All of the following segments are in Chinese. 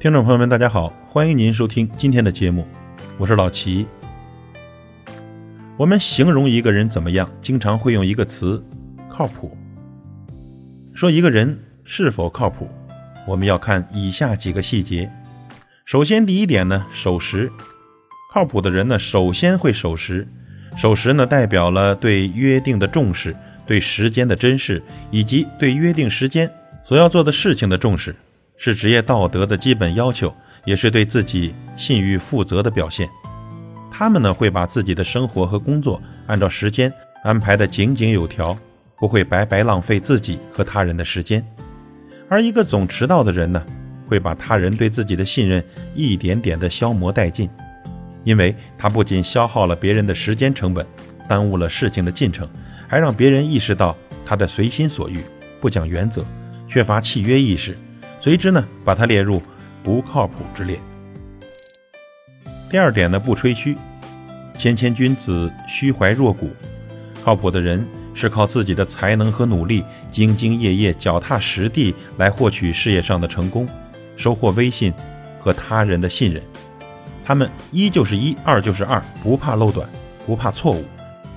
听众朋友们，大家好，欢迎您收听今天的节目，我是老齐。我们形容一个人怎么样，经常会用一个词“靠谱”。说一个人是否靠谱，我们要看以下几个细节。首先，第一点呢，守时。靠谱的人呢，首先会守时。守时呢，代表了对约定的重视，对时间的珍视，以及对约定时间所要做的事情的重视。是职业道德的基本要求，也是对自己信誉负责的表现。他们呢会把自己的生活和工作按照时间安排的井井有条，不会白白浪费自己和他人的时间。而一个总迟到的人呢，会把他人对自己的信任一点点的消磨殆尽，因为他不仅消耗了别人的时间成本，耽误了事情的进程，还让别人意识到他的随心所欲、不讲原则、缺乏契约意识。随之呢，把他列入不靠谱之列。第二点呢，不吹嘘，谦谦君子，虚怀若谷。靠谱的人是靠自己的才能和努力，兢兢业业、脚踏实地来获取事业上的成功，收获威信和他人的信任。他们一就是一，二就是二，不怕漏短，不怕错误，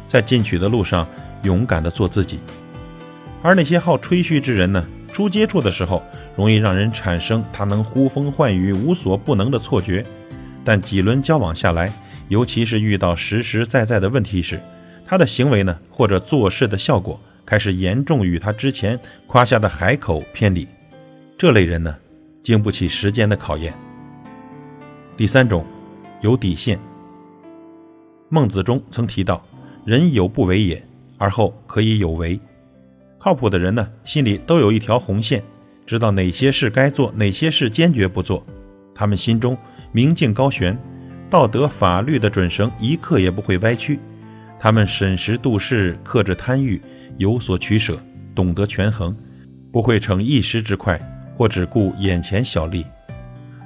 在进取的路上勇敢地做自己。而那些好吹嘘之人呢，初接触的时候。容易让人产生他能呼风唤雨、无所不能的错觉，但几轮交往下来，尤其是遇到实实在在的问题时，他的行为呢，或者做事的效果开始严重与他之前夸下的海口偏离。这类人呢，经不起时间的考验。第三种，有底线。孟子中曾提到：“人有不为也，而后可以有为。”靠谱的人呢，心里都有一条红线。知道哪些事该做，哪些事坚决不做，他们心中明镜高悬，道德法律的准绳一刻也不会歪曲。他们审时度势，克制贪欲，有所取舍，懂得权衡，不会逞一时之快，或只顾眼前小利。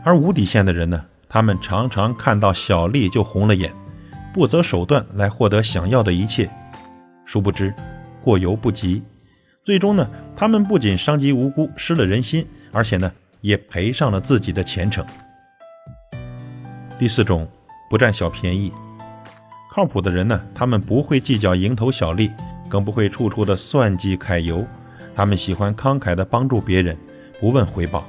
而无底线的人呢？他们常常看到小利就红了眼，不择手段来获得想要的一切，殊不知过犹不及。最终呢，他们不仅伤及无辜、失了人心，而且呢，也赔上了自己的前程。第四种，不占小便宜。靠谱的人呢，他们不会计较蝇头小利，更不会处处的算计揩油。他们喜欢慷慨的帮助别人，不问回报。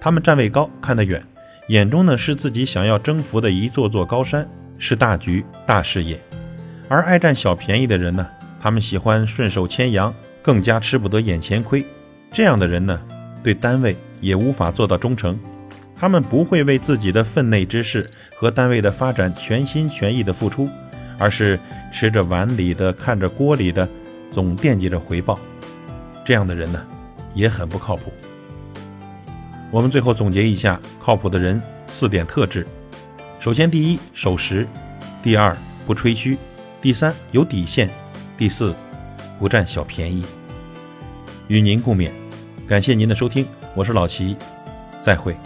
他们站位高，看得远，眼中呢是自己想要征服的一座座高山，是大局大事业。而爱占小便宜的人呢，他们喜欢顺手牵羊。更加吃不得眼前亏，这样的人呢，对单位也无法做到忠诚。他们不会为自己的分内之事和单位的发展全心全意的付出，而是吃着碗里的看着锅里的，总惦记着回报。这样的人呢，也很不靠谱。我们最后总结一下靠谱的人四点特质：首先，第一，守时；第二，不吹嘘；第三，有底线；第四。不占小便宜，与您共勉。感谢您的收听，我是老齐，再会。